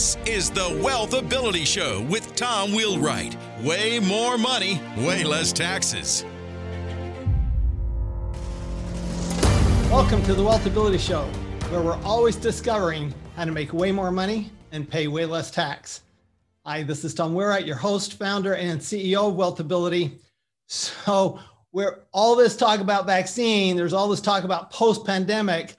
This is the Wealth Ability Show with Tom Wheelwright. Way more money, way less taxes. Welcome to the Wealth Ability Show, where we're always discovering how to make way more money and pay way less tax. Hi, this is Tom Wheelwright, your host, founder, and CEO of Wealth Ability. So, where all this talk about vaccine, there's all this talk about post pandemic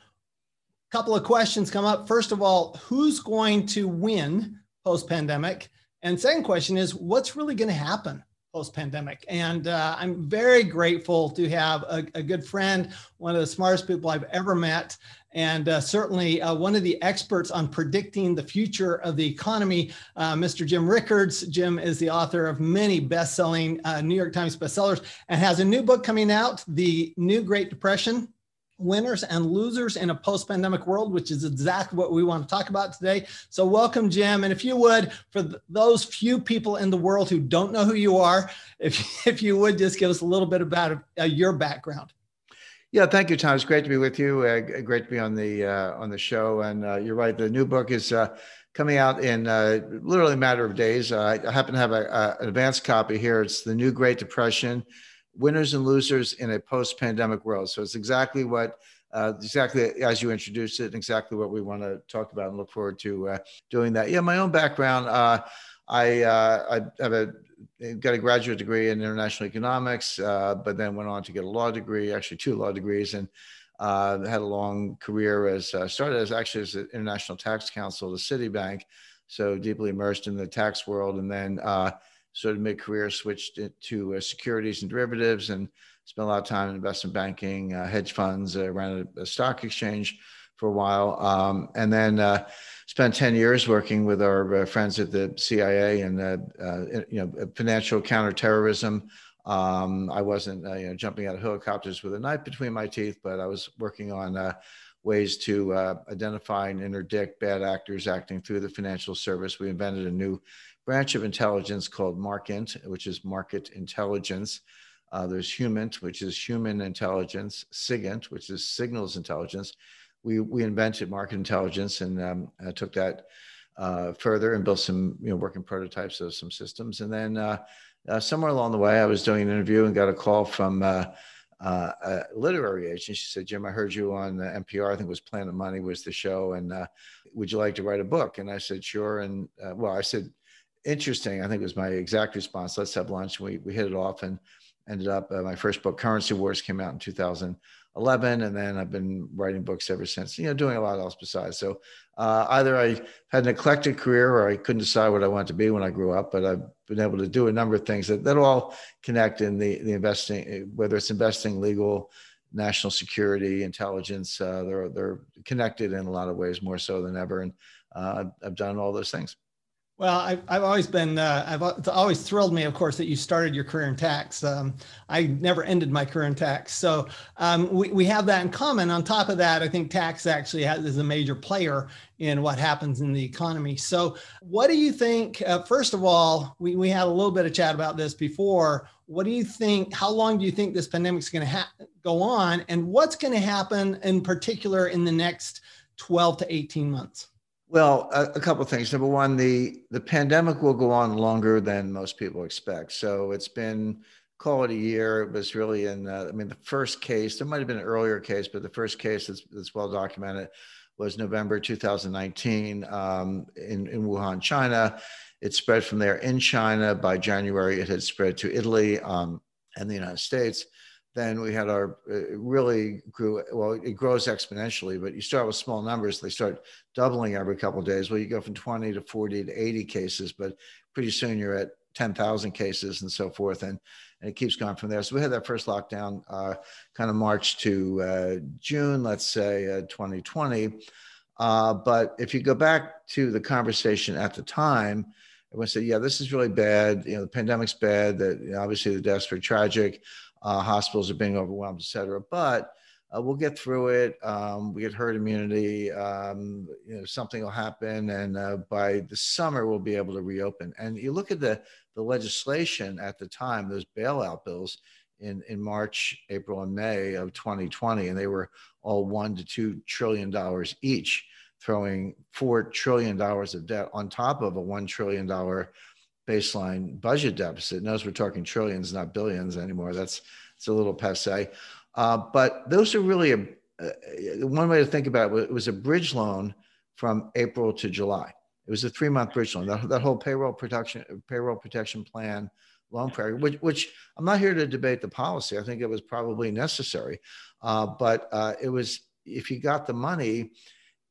couple of questions come up. First of all, who's going to win post pandemic? And second question is, what's really going to happen post pandemic? And uh, I'm very grateful to have a, a, good friend, one of the smartest people I've ever met, and uh, certainly uh, one of the experts on predicting the future of the economy, uh, Mr. Jim Rickards. Jim is the author of many best selling uh, New York Times bestsellers and has a new book coming out, The New Great Depression winners and losers in a post pandemic world, which is exactly what we want to talk about today. So, welcome, Jim. And if you would, for th- those few people in the world who don't know who you are, if, if you would just give us a little bit about uh, your background. Yeah, thank you, Tom. It's great to be with you. Uh, great to be on the uh, on the show. And uh, you're right, the new book is uh, coming out in uh, literally a matter of days. I happen to have a, a, an advanced copy here. It's the New Great Depression winners and losers in a post-pandemic world. So it's exactly what uh, exactly as you introduced it, and exactly what we want to talk about, and look forward to uh, doing that. Yeah, my own background. Uh, I uh, I have a got a graduate degree in international economics, uh, but then went on to get a law degree, actually two law degrees, and uh, had a long career as started as actually as an international tax counsel to Citibank, so deeply immersed in the tax world, and then sort of mid-career switched to uh, securities and derivatives and spent a lot of time in investment banking, uh, hedge funds, uh, ran a, a, stock exchange for a while, um, and then uh, spent 10 years working with our uh, friends at the CIA and uh, you know financial counterterrorism. Um, I wasn't you know jumping out of helicopters with a knife between my teeth, but I was working on ways to identify and interdict bad actors acting through the financial service. We invented a new branch of intelligence called Markint, which is market intelligence. Uh, there's HUMINT, which is human intelligence, SIGINT, which is signals intelligence. We, we invented market intelligence and um, uh, took that uh, further and built some, you know, working prototypes of some systems. And then uh, uh, somewhere along the way, I was doing an interview and got a call from uh, a literary agent. She said, Jim, I heard you on NPR. I think it was Planet Money was the show. And would you like to write a book? And I said, sure. And well, I said, interesting. I think it was my exact response. Let's have lunch. We we hit it off and ended up. Uh, my first book, Currency Wars, came out in 2011, and then I've been writing books ever since. You know, doing a lot else besides. So uh, either I had an eclectic career, or I couldn't decide what I wanted to be when I grew up. But I've been able to do a number of things that that all connect in the the investing, whether it's investing, legal. National security, intelligence, uh, they're they're connected in a lot of ways more so than ever, and uh, I've done all those things. Well, I've, I've always been, uh, I've it's always thrilled me, of course, that you started your career in tax. Um, I never ended my career in tax. So um, we, we have that in common. On top of that, I think tax actually has, is a major player in what happens in the economy. So, what do you think? Uh, first of all, we, we had a little bit of chat about this before. What do you think? How long do you think this pandemic is going to ha- go on? And what's going to happen in particular in the next 12 to 18 months? Well, a, a couple of things. Number one, the the pandemic will go on longer than most people expect. So it's been call it a year. It was really in. Uh, I mean, the first case. There might have been an earlier case, but the first case that's, that's well documented was November 2019 um, in in Wuhan, China. It spread from there in China. By January, it had spread to Italy um, and the United States then we had our it really grew well it grows exponentially but you start with small numbers they start doubling every couple days well you go from 20 to 40 to 80 cases but pretty soon you're at 10,000 cases and so forth. And, and it keeps going from there. So we had that first lockdown uh, kind of March to uh, June, let's say uh, 2020. Uh, but if you go back to the conversation at the time, everyone said, yeah, this is really bad. You know, the pandemic's bad. That you know, obviously the deaths were tragic. Uh, hospitals are being overwhelmed, et cetera. But uh, we'll get through it. Um, we get herd immunity. Um, you know, something will happen, and uh, by the summer we'll be able to reopen. And you look at the the legislation at the time; those bailout bills in in March, April, and May of 2020, and they were all one to two trillion dollars each, throwing four trillion dollars of debt on top of a one trillion dollar baseline budget deficit. Notice we're talking trillions, not billions anymore. That's it's a little passe. Uh, but those are really a, uh, one way to think about it. It was a bridge loan from April to July. It was a three month bridge loan. That, that whole payroll protection payroll protection plan loan program, which, which I'm not here to debate the policy. I think it was probably necessary, uh, but uh, it was if you got the money.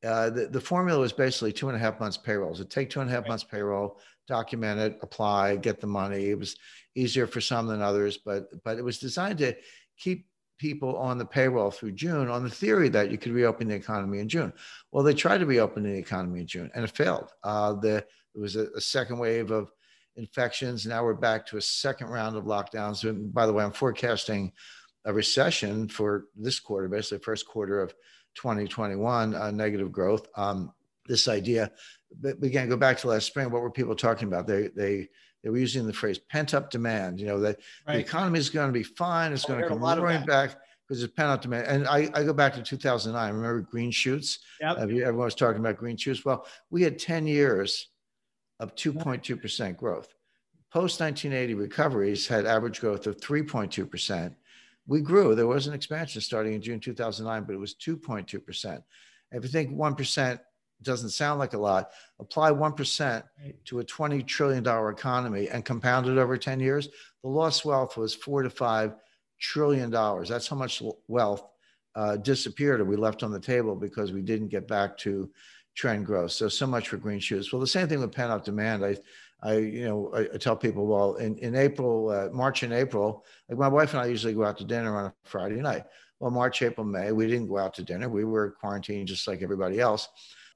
Uh, the, the formula was basically two and a half months payroll. So take two and a half months payroll, document it, apply, get the money. It was easier for some than others, but but it was designed to keep people on the payroll through June on the theory that you could reopen the economy in June. Well, they tried to reopen the economy in June and it failed. Uh, the, there was a, a, second wave of infections. Now we're back to a second round of lockdowns. And by the way, I'm forecasting a recession for this quarter, basically first quarter of 2021, uh, negative growth. Um, this idea, but again, go back to last spring. What were people talking about? They they they were using the phrase pent up demand. You know, that right. the economy is going to be fine. It's oh, going to come roaring back because it's pent up demand. And I, I go back to 2009. Remember green shoots? Yep. Everyone was talking about green shoots. Well, we had 10 years of 2.2% growth. Post 1980 recoveries had average growth of 3.2%. We grew. There was an expansion starting in June 2009, but it was 2.2%. If you think 1% doesn't sound like a lot. Apply 1% to a $20 trillion economy and compound it over 10 years. The lost wealth was four to five trillion dollars. That's how much wealth uh, disappeared or we left on the table because we didn't get back to trend growth. So, so much for green shoots. Well, the same thing with pent up demand. I, I, you know, I, I tell people, well, in, in April, uh, March and April, like my wife and I usually go out to dinner on a Friday night. Well, March, April, May, we didn't go out to dinner. We were quarantined just like everybody else.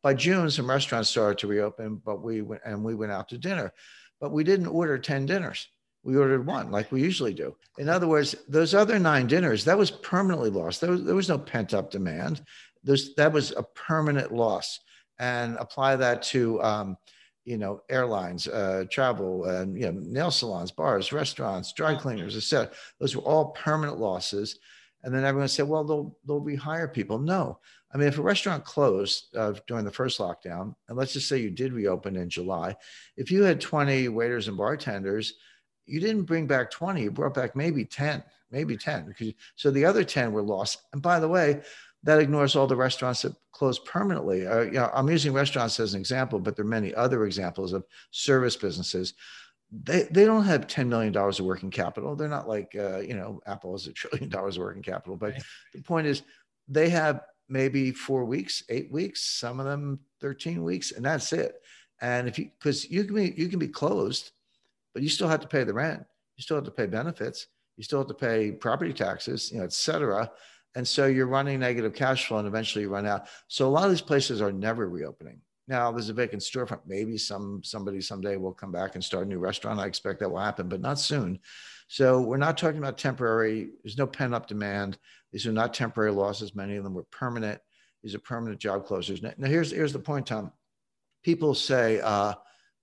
By June, some restaurants started to reopen, but we went and we went out to dinner, but we didn't order 10 dinners. We ordered one like we usually do. In other words, those other nine dinners, that was permanently lost. There was, there was no pent up demand. There's, that was a permanent loss. And apply that to, um, you know, airlines, uh, travel, and you know, nail salons, bars, restaurants, dry cleaners, etc. Those were all permanent losses. And then everyone said, well, they'll they'll rehire people. No, I mean, if a restaurant closed uh, during the first lockdown, and let's just say you did reopen in July, if you had 20 waiters and bartenders, you didn't bring back 20, you brought back maybe 10, maybe 10. Because, so the other 10 were lost. And by the way, that ignores all the restaurants that closed permanently. Uh, you know, I'm using restaurants as an example, but there are many other examples of service businesses. They, they don't have $10 million of working capital. They're not like, uh, you know, Apple has a trillion dollars of working capital. But right. the point is, they have maybe four weeks, eight weeks, some of them 13 weeks, and that's it. And if you, because you can be, you can be closed, but you still have to pay the rent, you still have to pay benefits, you still have to pay property taxes, you know, et cetera. And so you're running negative cash flow and eventually you run out. So a lot of these places are never reopening. Now there's a vacant storefront. Maybe some somebody someday will come back and start a new restaurant. I expect that will happen, but not soon. So we're not talking about temporary. There's no pent up demand. These are not temporary losses. Many of them were permanent. These are permanent job closures. Now, now here's here's the point, Tom. People say, uh,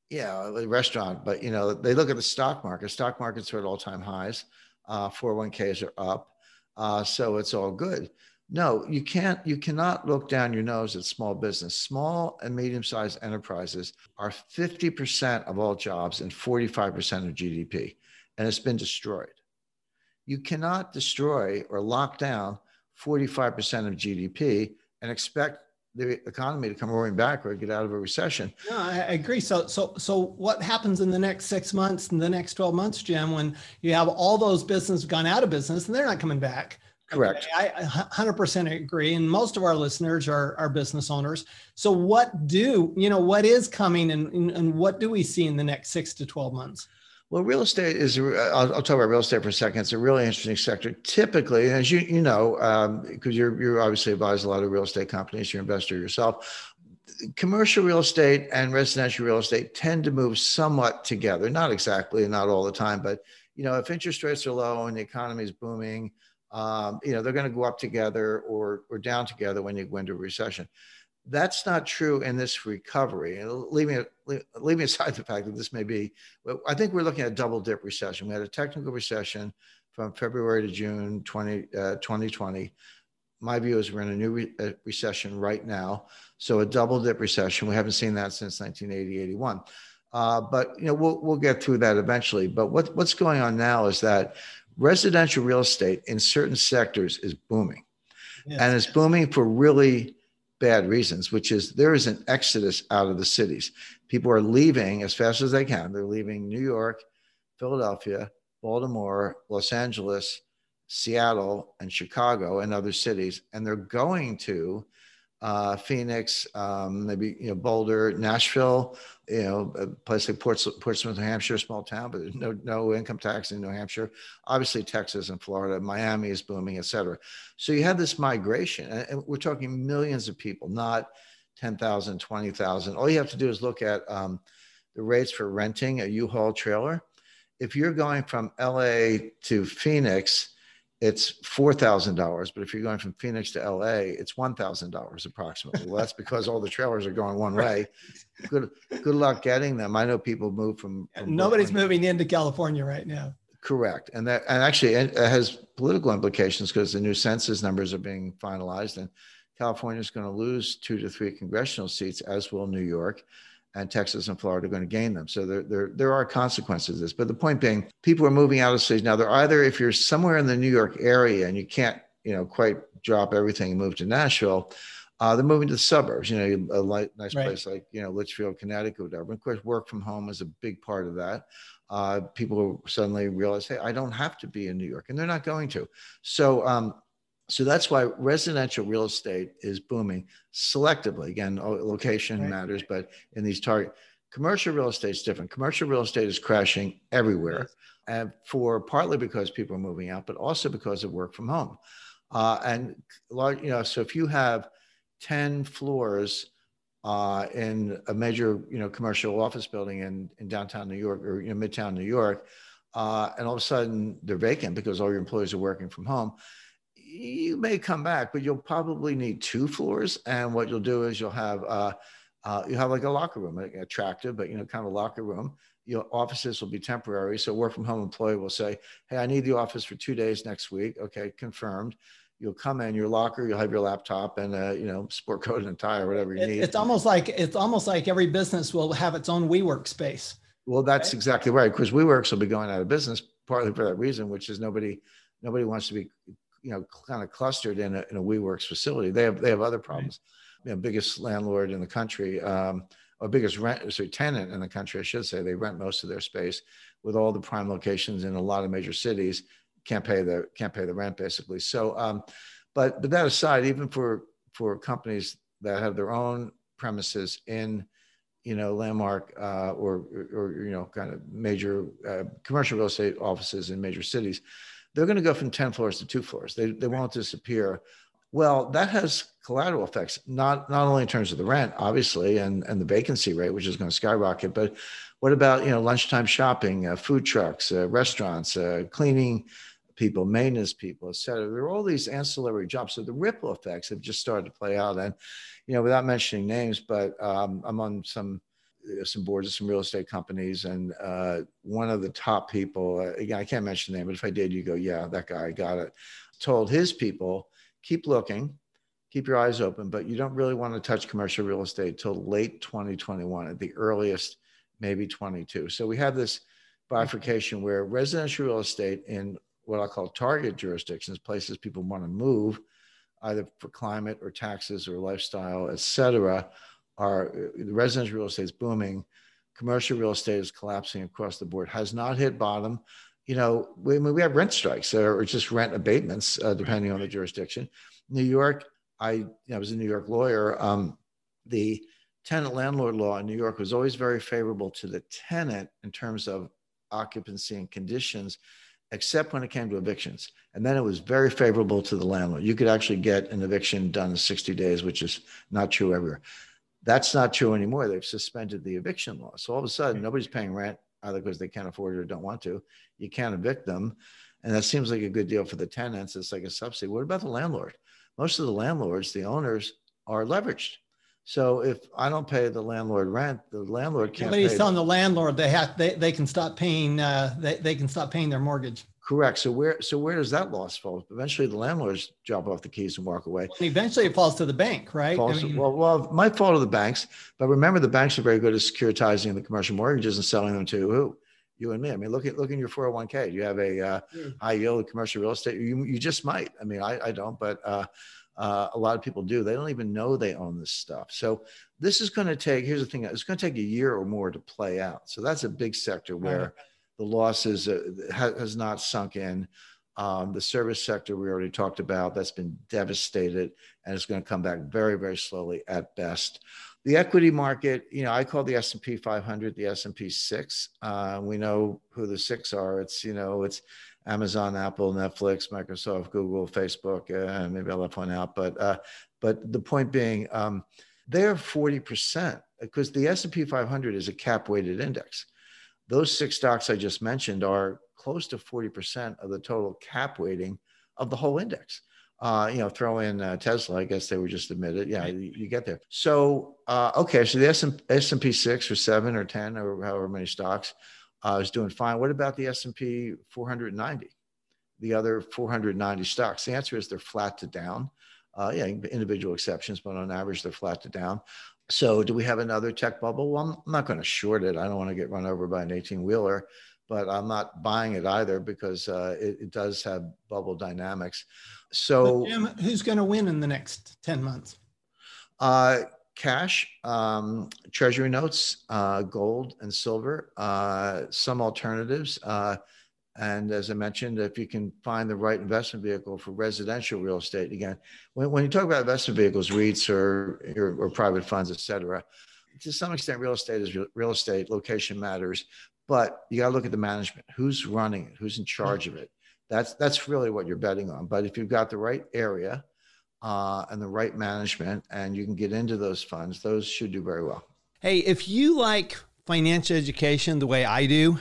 yeah, a restaurant, but you know they look at the stock market. Stock markets are at all time highs. Uh, 401ks are up, uh, so it's all good. No, you can't. You cannot look down your nose at small business. Small and medium-sized enterprises are 50% of all jobs and 45% of GDP, and it's been destroyed you cannot destroy or lock down 45% of GDP and expect the economy to come roaring back or get out of a recession. No, I agree. So, so, so what happens in the next six months and the next 12 months, Jim, when you have all those businesses gone out of business and they're not coming back? Correct. Okay, I 100% agree. And most of our listeners are, are business owners. So what do, you know, what is coming and, and what do we see in the next six to 12 months? Well, real estate is, uh, I'll, I'll, talk about real estate for a second. It's a really interesting sector. Typically, as you, you know, because um, you're, you're obviously advised a lot of real estate companies, you're an investor yourself. Commercial real estate and residential real estate tend to move somewhat together, not exactly not all the time, but you know, if interest rates are low and the economy is booming, um, you know, they're going to go up together or, or down together when you go into a recession. That's not true in this recovery. And leaving, leaving aside the fact that this may be, I think we're looking at a double dip recession. We had a technical recession from February to June 20, uh, 2020. My view is we're in a new re- uh, recession right now. So a double dip recession. We haven't seen that since 1980, 81. Uh, but you know we'll we'll get through that eventually. But what what's going on now is that residential real estate in certain sectors is booming, yes. and it's booming for really bad reasons, which is there is an exodus out of the cities. People are leaving as fast as they can. They're leaving New York, Philadelphia, Baltimore, Los Angeles, Seattle, and Chicago, and other cities, and they're going to uh, Phoenix, um, maybe you know Boulder, Nashville, you know a place like Portsmouth, Portsmouth, New Hampshire, small town, but no no income tax in New Hampshire. Obviously, Texas and Florida, Miami is booming, et cetera. So you have this migration, and we're talking millions of people, not 10,000, 20,000. All you have to do is look at um, the rates for renting a U-Haul trailer. If you're going from LA to Phoenix, it's four thousand dollars. But if you're going from Phoenix to LA, it's one thousand dollars approximately. Well, that's because all the trailers are going one way. Good good luck getting them. I know people move from, from nobody's Brooklyn. moving into California right now. Correct, and that and actually it has political implications because the new census numbers are being finalized, and California is going to lose two to three congressional seats, as will New York and Texas and Florida are going to gain them. So there, there, there are consequences to this. But the point being, people are moving out of cities. Now, they're either, if you're somewhere in the New York area and you can't, you know, quite drop everything and move to Nashville, uh, they're moving to the suburbs, you know, a light, nice right. place like, you know, Litchfield, Connecticut, whatever. Of course, work from home is a big part of that. Uh, people suddenly realize, hey, I don't have to be in New York, and they're not going to. So, um, so that's why residential real estate is booming selectively. Again, location right. matters, but in these target commercial real estate is different. Commercial real estate is crashing everywhere, yes. and for partly because people are moving out, but also because of work from home. Uh, and large, you know, so if you have ten floors uh, in a major, you know, commercial office building in, in downtown New York or you know, midtown New York, uh, and all of a sudden they're vacant because all your employees are working from home you may come back, but you'll probably need two floors. And what you'll do is you'll have uh, uh, you have like a locker room, attractive, but you know, kind of a locker room. Your offices will be temporary. So work from home employee will say, "Hey, I need the office for two days next week." Okay, confirmed. You'll come in your locker. You'll have your laptop and uh, you know sport coat and tie or whatever you it, need. It's almost like it's almost like every business will have its own WeWork space. Well, that's okay. exactly right because WeWorks will be going out of business partly for that reason, which is nobody nobody wants to be you know kind of clustered in a, in a WeWorks facility. They have they have other problems. Right. You know, biggest landlord in the country, um, or biggest rent sorry, tenant in the country, I should say. They rent most of their space with all the prime locations in a lot of major cities. Can't pay the can't pay the rent basically. So, um, but but that aside, even for for companies that have their own premises in you know landmark uh, or, or, or you know kind of major uh, commercial real estate offices in major cities they're going to go from 10 floors to two floors. They, they won't disappear. Well, that has collateral effects, not, not only in terms of the rent, obviously, and, and the vacancy rate, which is going to skyrocket, but what about, you know, lunchtime shopping, uh, food trucks, uh, restaurants, uh, cleaning people, maintenance people, et cetera. There are all these ancillary jobs. So the ripple effects have just started to play out. And, you know, without mentioning names, but um, I'm on some some boards of some real estate companies, and uh, one of the top people, uh, again, I can't mention the name, but if I did, you go, yeah, that guy got it. Told his people, keep looking, keep your eyes open, but you don't really want to touch commercial real estate till late 2021 at the earliest, maybe 22. So we have this bifurcation where residential real estate in what I call target jurisdictions, places people want to move, either for climate or taxes or lifestyle, et cetera our the residential real estate is booming, commercial real estate is collapsing across the board. Has not hit bottom. You know, we, we have rent strikes or just rent abatements uh, depending on the jurisdiction. New York, I, you know, I was a New York lawyer. Um, the tenant landlord law in New York was always very favorable to the tenant in terms of occupancy and conditions, except when it came to evictions. And then it was very favorable to the landlord. You could actually get an eviction done in 60 days, which is not true everywhere. That's not true anymore. They've suspended the eviction law. So all of a sudden, nobody's paying rent either because they can't afford it or don't want to. You can't evict them. And that seems like a good deal for the tenants. It's like a subsidy. What about the landlord? Most of the landlords, the owners, are leveraged. So if I don't pay the landlord rent, the landlord can't. Nobody's telling the landlord they have they, they can stop paying uh, they, they can stop paying their mortgage. Correct. So where so where does that loss fall? Eventually, the landlords drop off the keys and walk away. And eventually, it falls to the bank, right? I mean, well, well, it might fall to the banks, but remember, the banks are very good at securitizing the commercial mortgages and selling them to who? You and me. I mean, look at look in your 401k. You have a uh, mm. high yield commercial real estate. You you just might. I mean, I, I don't, but uh, uh, a lot of people do. They don't even know they own this stuff. So this is going to take. Here's the thing: it's going to take a year or more to play out. So that's a big sector where right. The losses uh, has not sunk in. Um, the service sector we already talked about that's been devastated and it's going to come back very very slowly at best. The equity market you know i call the s&p 500 the s&p 6 uh, we know who the six are. It's you know it's amazon apple netflix microsoft google facebook uh, maybe i left one out but uh, but the point being um, they're 40% because the s&p 500 is a cap weighted index those six stocks i just mentioned are close to 40% of the total cap weighting of the whole index. Uh, you know, throw in uh, Tesla. I guess they were just admitted. Yeah, you, you get there. So, uh, okay, so the S and P six or seven or ten or however many stocks uh, is doing fine. What about the S and P 490? The other 490 stocks. The answer is they're flat to down. Uh, yeah, individual exceptions, but on average they're flat to down. So, do we have another tech bubble? Well, I'm not going to short it. I don't want to get run over by an 18 wheeler but I'm not buying it either because uh, it, it, does have bubble dynamics. So, Jim, who's going to win in the next 10 months? Uh, cash, um, treasury notes, uh, gold, and silver, uh, some alternatives. And as I mentioned, if you can find the right investment vehicle for residential real estate, again, when, when you talk about investment vehicles, REITs or, or, or private funds, et cetera, to some extent, real estate is real estate. Location matters, but you got to look at the management. Who's running it? Who's in charge of it? That's that's really what you're betting on. But if you've got the right area uh, and the right management, and you can get into those funds, those should do very well. Hey, if you like financial education the way I do,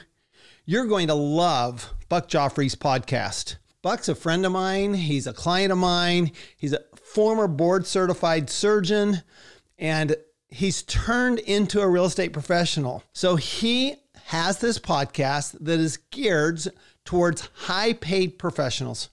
you're going to love Buck Joffrey's podcast. Buck's a friend of mine. He's a client of mine. He's a former board certified surgeon, and he's turned into a real estate professional. So he has this podcast that is geared towards high paid professionals.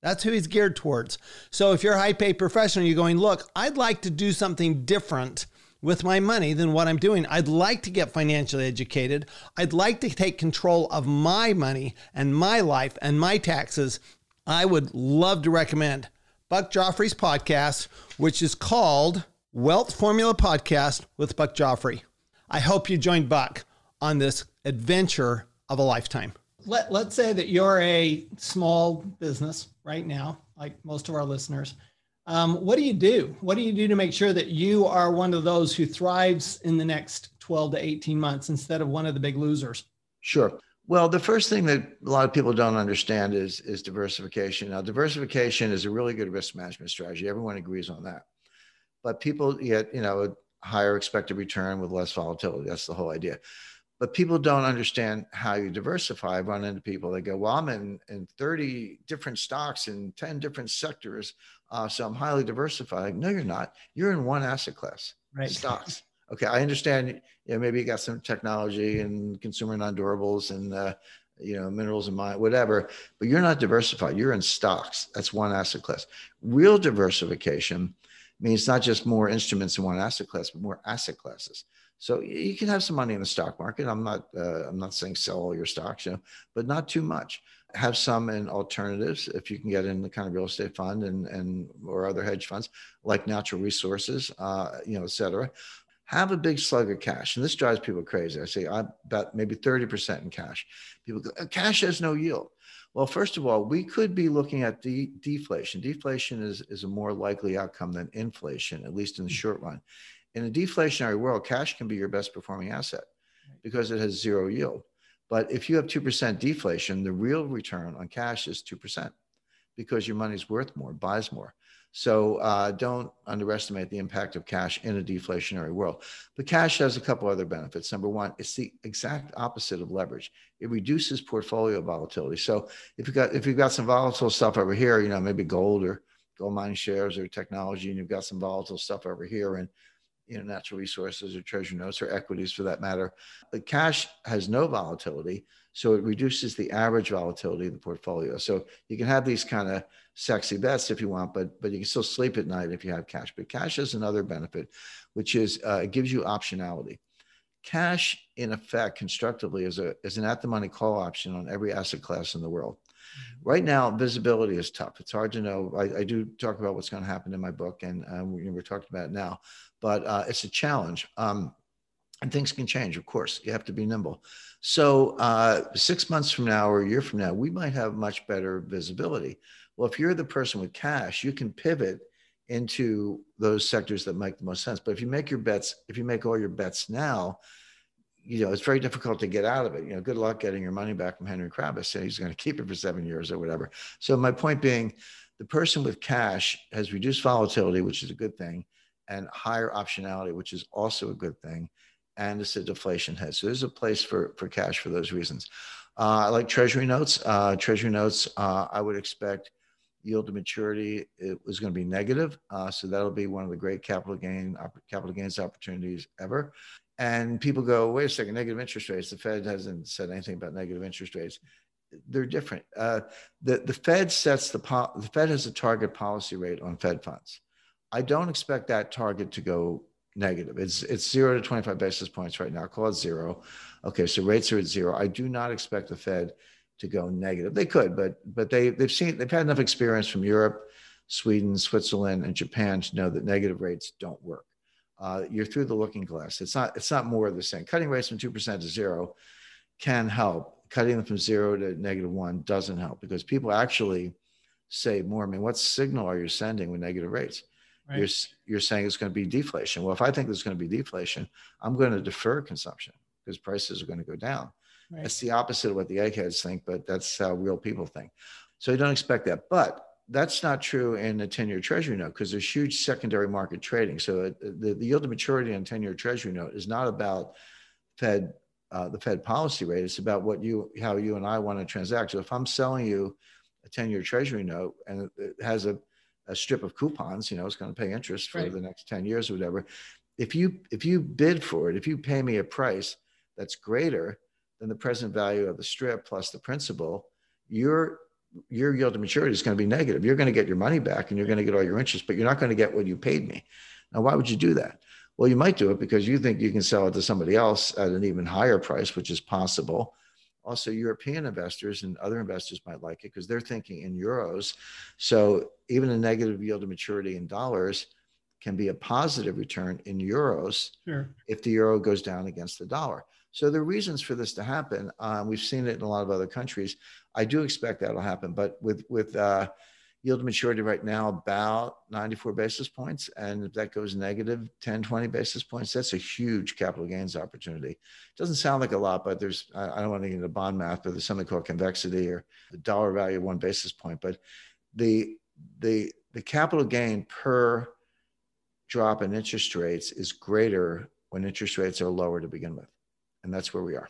That's who he's geared towards. So if you're a high paid professional, you're going, look, I'd like to do something different with my money than what I'm doing. I'd like to get financially educated. I'd like to take control of my money and my life and my taxes. I would love to recommend Buck Joffrey's podcast, which is called Wealth Formula Podcast with Buck Joffrey. I hope you join Buck on this adventure of a lifetime. Let, let's say that you're a small business right now, like most of our listeners. Um, what do you do? What do you do to make sure that you are one of those who thrives in the next 12 to 18 months instead of one of the big losers? Sure. Well, the first thing that a lot of people don't understand is, is diversification. Now, diversification is a really good risk management strategy. Everyone agrees on that. But people get, you know, a higher expected return with less volatility. That's the whole idea but people don't understand how you diversify. I run into people that go, well, I'm in, in 30 different stocks in 10 different sectors. Uh, so I'm highly diversified. No, you're not. You're in one asset class, right? Stocks. Okay. I understand. You know, maybe you got some technology and consumer non-durables and, uh, you know, minerals and mine, whatever, but you're not diversified. You're in stocks. That's one asset class. Real diversification means not just more instruments in one asset class, but more asset classes. So you can have some money in the stock market. I'm not uh, I'm not saying sell all your stocks, you know, but not too much. Have some in alternatives if you can get in the kind of real estate fund and and or other hedge funds like natural resources, uh, you know, et cetera. Have a big slug of cash, and this drives people crazy. I say I bet maybe 30% in cash. People go, uh, cash has no yield. Well, first of all, we could be looking at de- deflation. Deflation is, is a more likely outcome than inflation, at least in the short run in a deflationary world, cash can be your best performing asset because it has zero yield. But if you have 2% deflation, the real return on cash is 2% because your money's worth more, buys more. So uh, don't underestimate the impact of cash in a deflationary world. But cash has a couple other benefits. Number one, it's the exact opposite of leverage. It reduces portfolio volatility. So if you got if you've got some volatile stuff over here, you know maybe gold or gold mining shares or technology, and you've got some volatile stuff over here, and you know natural resources or treasury notes or equities for that matter. But cash has no volatility, so it reduces the average volatility of the portfolio. So you can have these kind of sexy bets if you want, but but you can still sleep at night if you have cash. But cash has another benefit, which is uh, it gives you optionality. Cash, in effect, constructively is a is an at the money call option on every asset class in the world. Mm-hmm. Right now, visibility is tough. It's hard to know. I, I do talk about what's going to happen in my book, and uh, we, are talking about it now, but uh, it's a challenge. Um, and things can change, of course. You have to be nimble. So, uh, six months from now or a year from now, we might have much better visibility. Well, if you're the person with cash, you can pivot into those sectors that make the most sense. But if you make your bets, if you make all your bets now, you know, it's very difficult to get out of it. You know, good luck getting your money back from Henry Kravis. He's going to keep it for seven years or whatever. So my point being, the person with cash has reduced volatility, which is a good thing, and higher optionality, which is also a good thing and it's a deflation hedge. So there's a place for, for cash for those reasons. Uh, I like treasury notes. Uh, treasury notes, uh, I would expect yield to maturity it was going to be negative. Uh, so that'll be one of the great capital gain capital gains opportunities ever. And people go, wait a second, negative interest rates. The Fed hasn't said anything about negative interest rates. They're different. Uh, the the Fed sets the po- the Fed has a target policy rate on Fed funds. I don't expect that target to go negative. It's it's zero to 25 basis points right now. Call it zero. Okay, so rates are at zero. I do not expect the Fed to go negative. They could, but but they they've seen they've had enough experience from Europe, Sweden, Switzerland, and Japan to know that negative rates don't work. Uh, you're through the looking glass. It's not it's not more of the same. Cutting rates from two percent to zero can help. Cutting them from zero to negative one doesn't help because people actually save more. I mean, what signal are you sending with negative rates? Right. You're, you're saying it's going to be deflation. Well, if I think there's going to be deflation, I'm going to defer consumption because prices are going to go down. Right. That's the opposite of what the eggheads think, but that's how real people think. So you don't expect that. But that's not true in a 10 year treasury note because there's huge secondary market trading. So the, the yield to maturity on 10 year treasury note is not about Fed, uh, the Fed policy rate. It's about what you, how you and I want to transact. So if I'm selling you a 10 year treasury note and it has a a strip of coupons, you know, it's going to pay interest for right. the next 10 years or whatever. If you if you bid for it, if you pay me a price that's greater than the present value of the strip plus the principal, your your yield to maturity is going to be negative. You're going to get your money back and you're going to get all your interest, but you're not going to get what you paid me. Now, why would you do that? Well, you might do it because you think you can sell it to somebody else at an even higher price, which is possible also European investors and other investors might like it because they're thinking in euros. So even a negative yield to maturity in dollars can be a positive return in euros sure. if the euro goes down against the dollar. So there are reasons for this to happen. Um, we've seen it in a lot of other countries. I do expect that'll happen, but with with uh, yield maturity right now about 94 basis points. And if that goes negative 10, 20 basis points, that's a huge capital gains opportunity. It doesn't sound like a lot, but there's, I don't want to get into bond math, but there's something called convexity or the dollar value of one basis point. But the, the, the capital gain per drop in interest rates is greater when interest rates are lower to begin with. And that's where we are.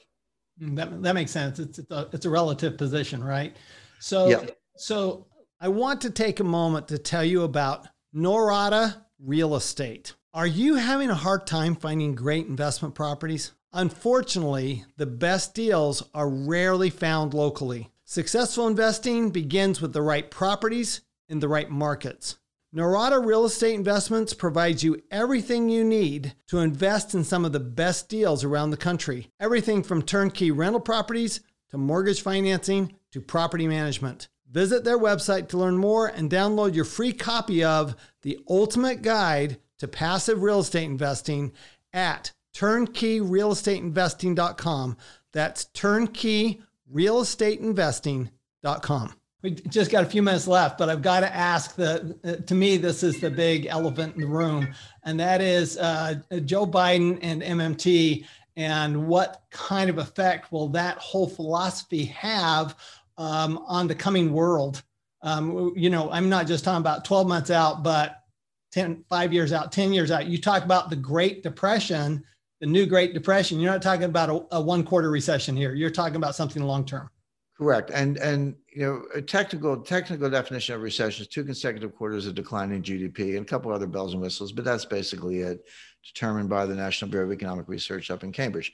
Mm, that, that makes sense. It's, it's, a, it's a relative position, right? So, yeah. so I want to take a moment to tell you about Norada Real Estate. Are you having a hard time finding great investment properties? Unfortunately, the best deals are rarely found locally. Successful investing begins with the right properties in the right markets. Norada Real Estate Investments provides you everything you need to invest in some of the best deals around the country. Everything from turnkey rental properties to mortgage financing to property management. Visit their website to learn more and download your free copy of The Ultimate Guide to Passive Real Estate Investing at turnkeyrealestateinvesting.com. That's turnkeyrealestateinvesting.com. We just got a few minutes left, but I've got to ask the, to me, this is the big elephant in the room, and that is uh, Joe Biden and MMT and what kind of effect will that whole philosophy have um, on the coming world? Um, you know, I'm not just talking about 12 months out, but 10, five years out, 10 years out. You talk about the Great Depression, the new Great Depression. You're not talking about a, a one quarter recession here. You're talking about something long term. Correct. And and you know, a technical technical definition of recession is two consecutive quarters of declining GDP and a couple other bells and whistles, but that's basically it, determined by the National Bureau of Economic Research up in Cambridge.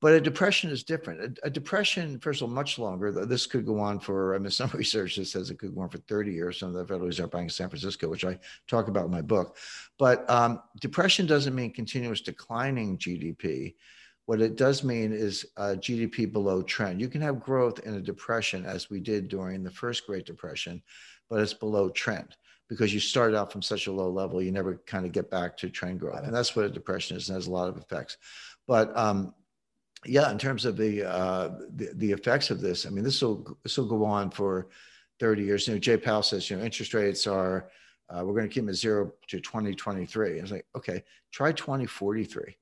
But a depression is different. A, a, depression, first of all, much longer. This could go on for, I mean, some research that says it could go on for 30 years. Some of the Federal Reserve Bank of San Francisco, which I talk about in my book. But um, depression doesn't mean continuous declining GDP. What it does mean is uh, GDP below trend. You can have growth in a depression, as we did during the first Great Depression, but it's below trend because you started out from such a low level, you never kind of get back to trend growth. And that's what a depression is, and has a lot of effects. But um, yeah, in terms of the, uh, the, the effects of this, I mean, this will this will go on for 30 years. You know, Jay Powell says, you know, interest rates are uh, we're going to keep them at zero to 2023. It's like, okay, try 2043,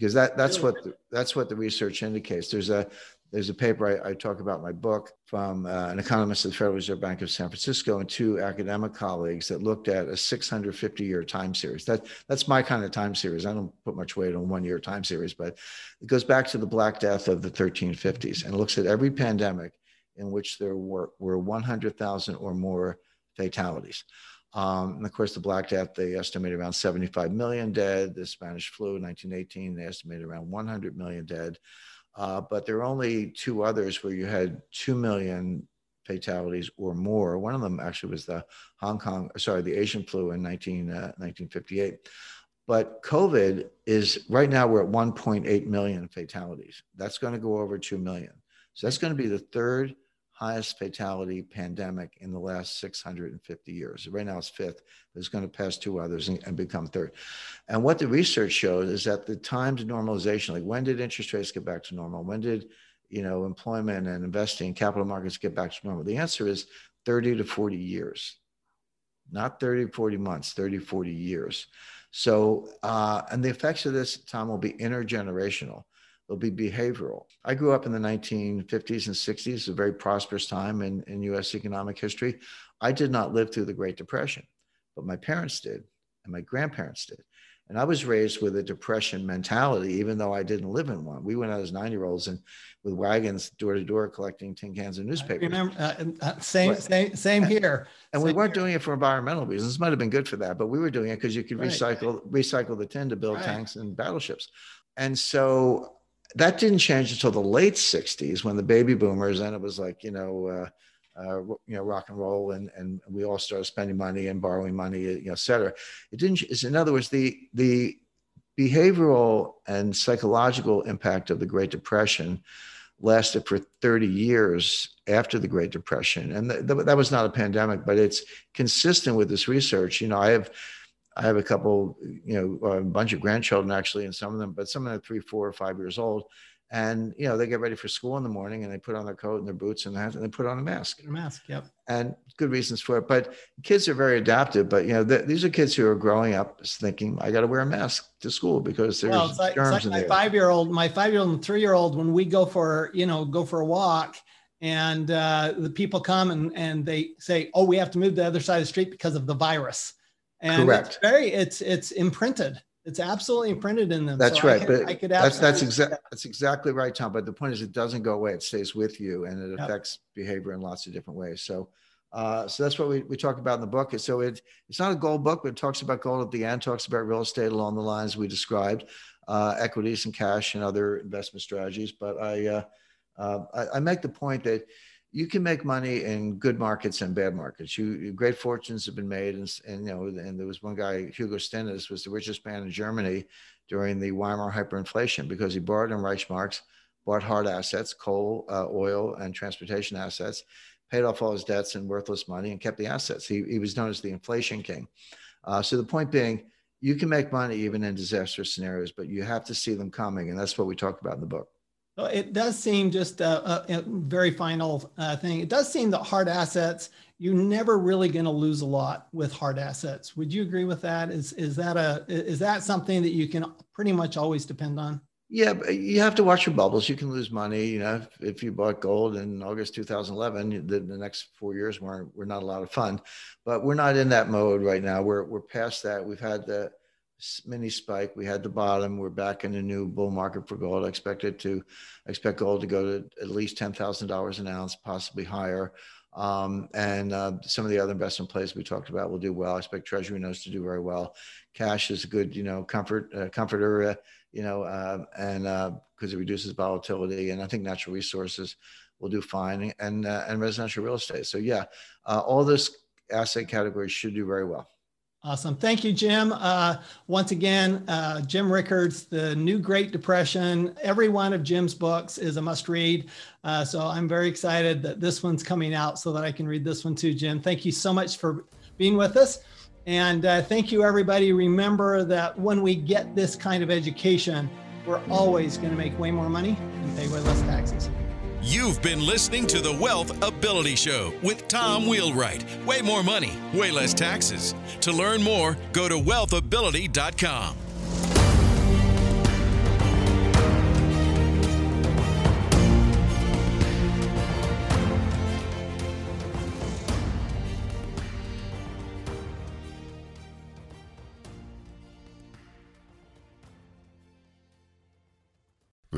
because that that's what the, that's what the research indicates. There's a there's a paper I, I talk about in my book from uh, an economist at the Federal Reserve Bank of San Francisco and two academic colleagues that looked at a 650 year time series. That, that's my kind of time series. I don't put much weight on one year time series, but it goes back to the Black Death of the 1350s and looks at every pandemic in which there were, were 100,000 or more fatalities. Um, and of course, the Black Death, they estimated around 75 million dead. The Spanish flu in 1918, they estimated around 100 million dead. Uh, but there are only two others where you had 2 million fatalities or more. One of them actually was the Hong Kong, sorry, the Asian flu in 19, uh, 1958. But COVID is right now, we're at 1.8 million fatalities. That's going to go over 2 million. So that's going to be the third highest fatality pandemic in the last 650 years. Right now it's fifth, but it's going to pass two others and, and, become third. And what the research shows is that the time to normalization, like when did interest rates get back to normal? When did you know employment and investing, capital markets get back to normal? The answer is 30 to 40 years, not 30, 40 months, 30, 40 years. So, uh, and the effects of this, Tom, will be intergenerational. It'll be behavioral. I grew up in the 1950s and 60s, a very prosperous time in, in US economic history. I did not live through the Great Depression, but my parents did, and my grandparents did. And I was raised with a depression mentality, even though I didn't live in one. We went out as nine year olds and with wagons door to door collecting tin cans and newspapers. I remember, uh, uh, same, right. same, same here. And same we weren't here. doing it for environmental reasons. This might have been good for that, but we were doing it because you could right. recycle recycle the tin to build right. tanks and battleships. And so that didn't change until the late 60s when the baby boomers and it was like you know uh, uh, you know rock and roll and and we all started spending money and borrowing money you know et cetera. It didn't in other words the the behavioral and psychological impact of the great depression lasted for 30 years after the great depression and th- th- that was not a pandemic but it's consistent with this research. You know i have I have a couple, you know, a bunch of grandchildren actually, and some of them, but some of them are three, four, or five years old. And you know, they get ready for school in the morning, and they put on their coat and their boots and and they put on a mask. A mask, yep. And good reasons for it. But kids are very adaptive. But you know, th- these are kids who are growing up thinking, "I got to wear a mask to school because there's well, it's like, germs like in my there." Five-year-old, my five-year-old and three-year-old, when we go for you know go for a walk, and uh, the people come and and they say, "Oh, we have to move to the other side of the street because of the virus." And Correct. it's very it's it's imprinted it's absolutely imprinted in them that's so right but I could that's that's exactly that's exactly right tom but the point is it doesn't go away it stays with you and it affects behavior in lots of different ways so uh, so that's what we, we talk about in the book. So it, it's not a gold book, but it talks about gold at the end, talks about real estate along the lines we described, uh, equities and cash and other investment strategies. But I, uh, uh I, I make the point that you can make money in good markets and bad markets. You great fortunes have been made, and, and you know, and there was one guy, Hugo Stinnes, was the richest man in Germany during the Weimar hyperinflation because he borrowed in Reichsmarks, bought hard assets, coal, uh, oil, and transportation assets, paid off all his debts and worthless money, and kept the assets. He he was known as the inflation king. Uh, so the point being, you can make money even in disastrous scenarios, but you have to see them coming, and that's what we talk about in the book. It does seem just a, a, a very final uh, thing. It does seem that hard assets, you're never really going to lose a lot with hard assets. Would you agree with that? Is is that a is that something that you can pretty much always depend on? Yeah, you have to watch your bubbles. You can lose money. You know, if, if you bought gold in August 2011, the, the next four years weren't were not a lot of fun. But we're not in that mode right now. We're we're past that. We've had the mini spike. We had the bottom. We're back in a new bull market for gold. I expect it to expect gold to go to at least ten thousand dollars an ounce, possibly higher. Um, and uh, some of the other investment plays we talked about will do well. I expect Treasury notes to do very well. Cash is a good, you know, comfort uh, comforter. You know, uh, and because uh, it reduces volatility. And I think natural resources will do fine, and uh, and residential real estate. So yeah, uh, all those asset categories should do very well. Awesome. Thank you, Jim. Uh, once again, uh, Jim Rickards, The New Great Depression. Every one of Jim's books is a must read. Uh, so I'm very excited that this one's coming out so that I can read this one too, Jim. Thank you so much for being with us. And uh, thank you, everybody. Remember that when we get this kind of education, we're always going to make way more money and pay way less taxes. You've been listening to the Wealth Ability Show with Tom Wheelwright. Way more money, way less taxes. To learn more, go to wealthability.com.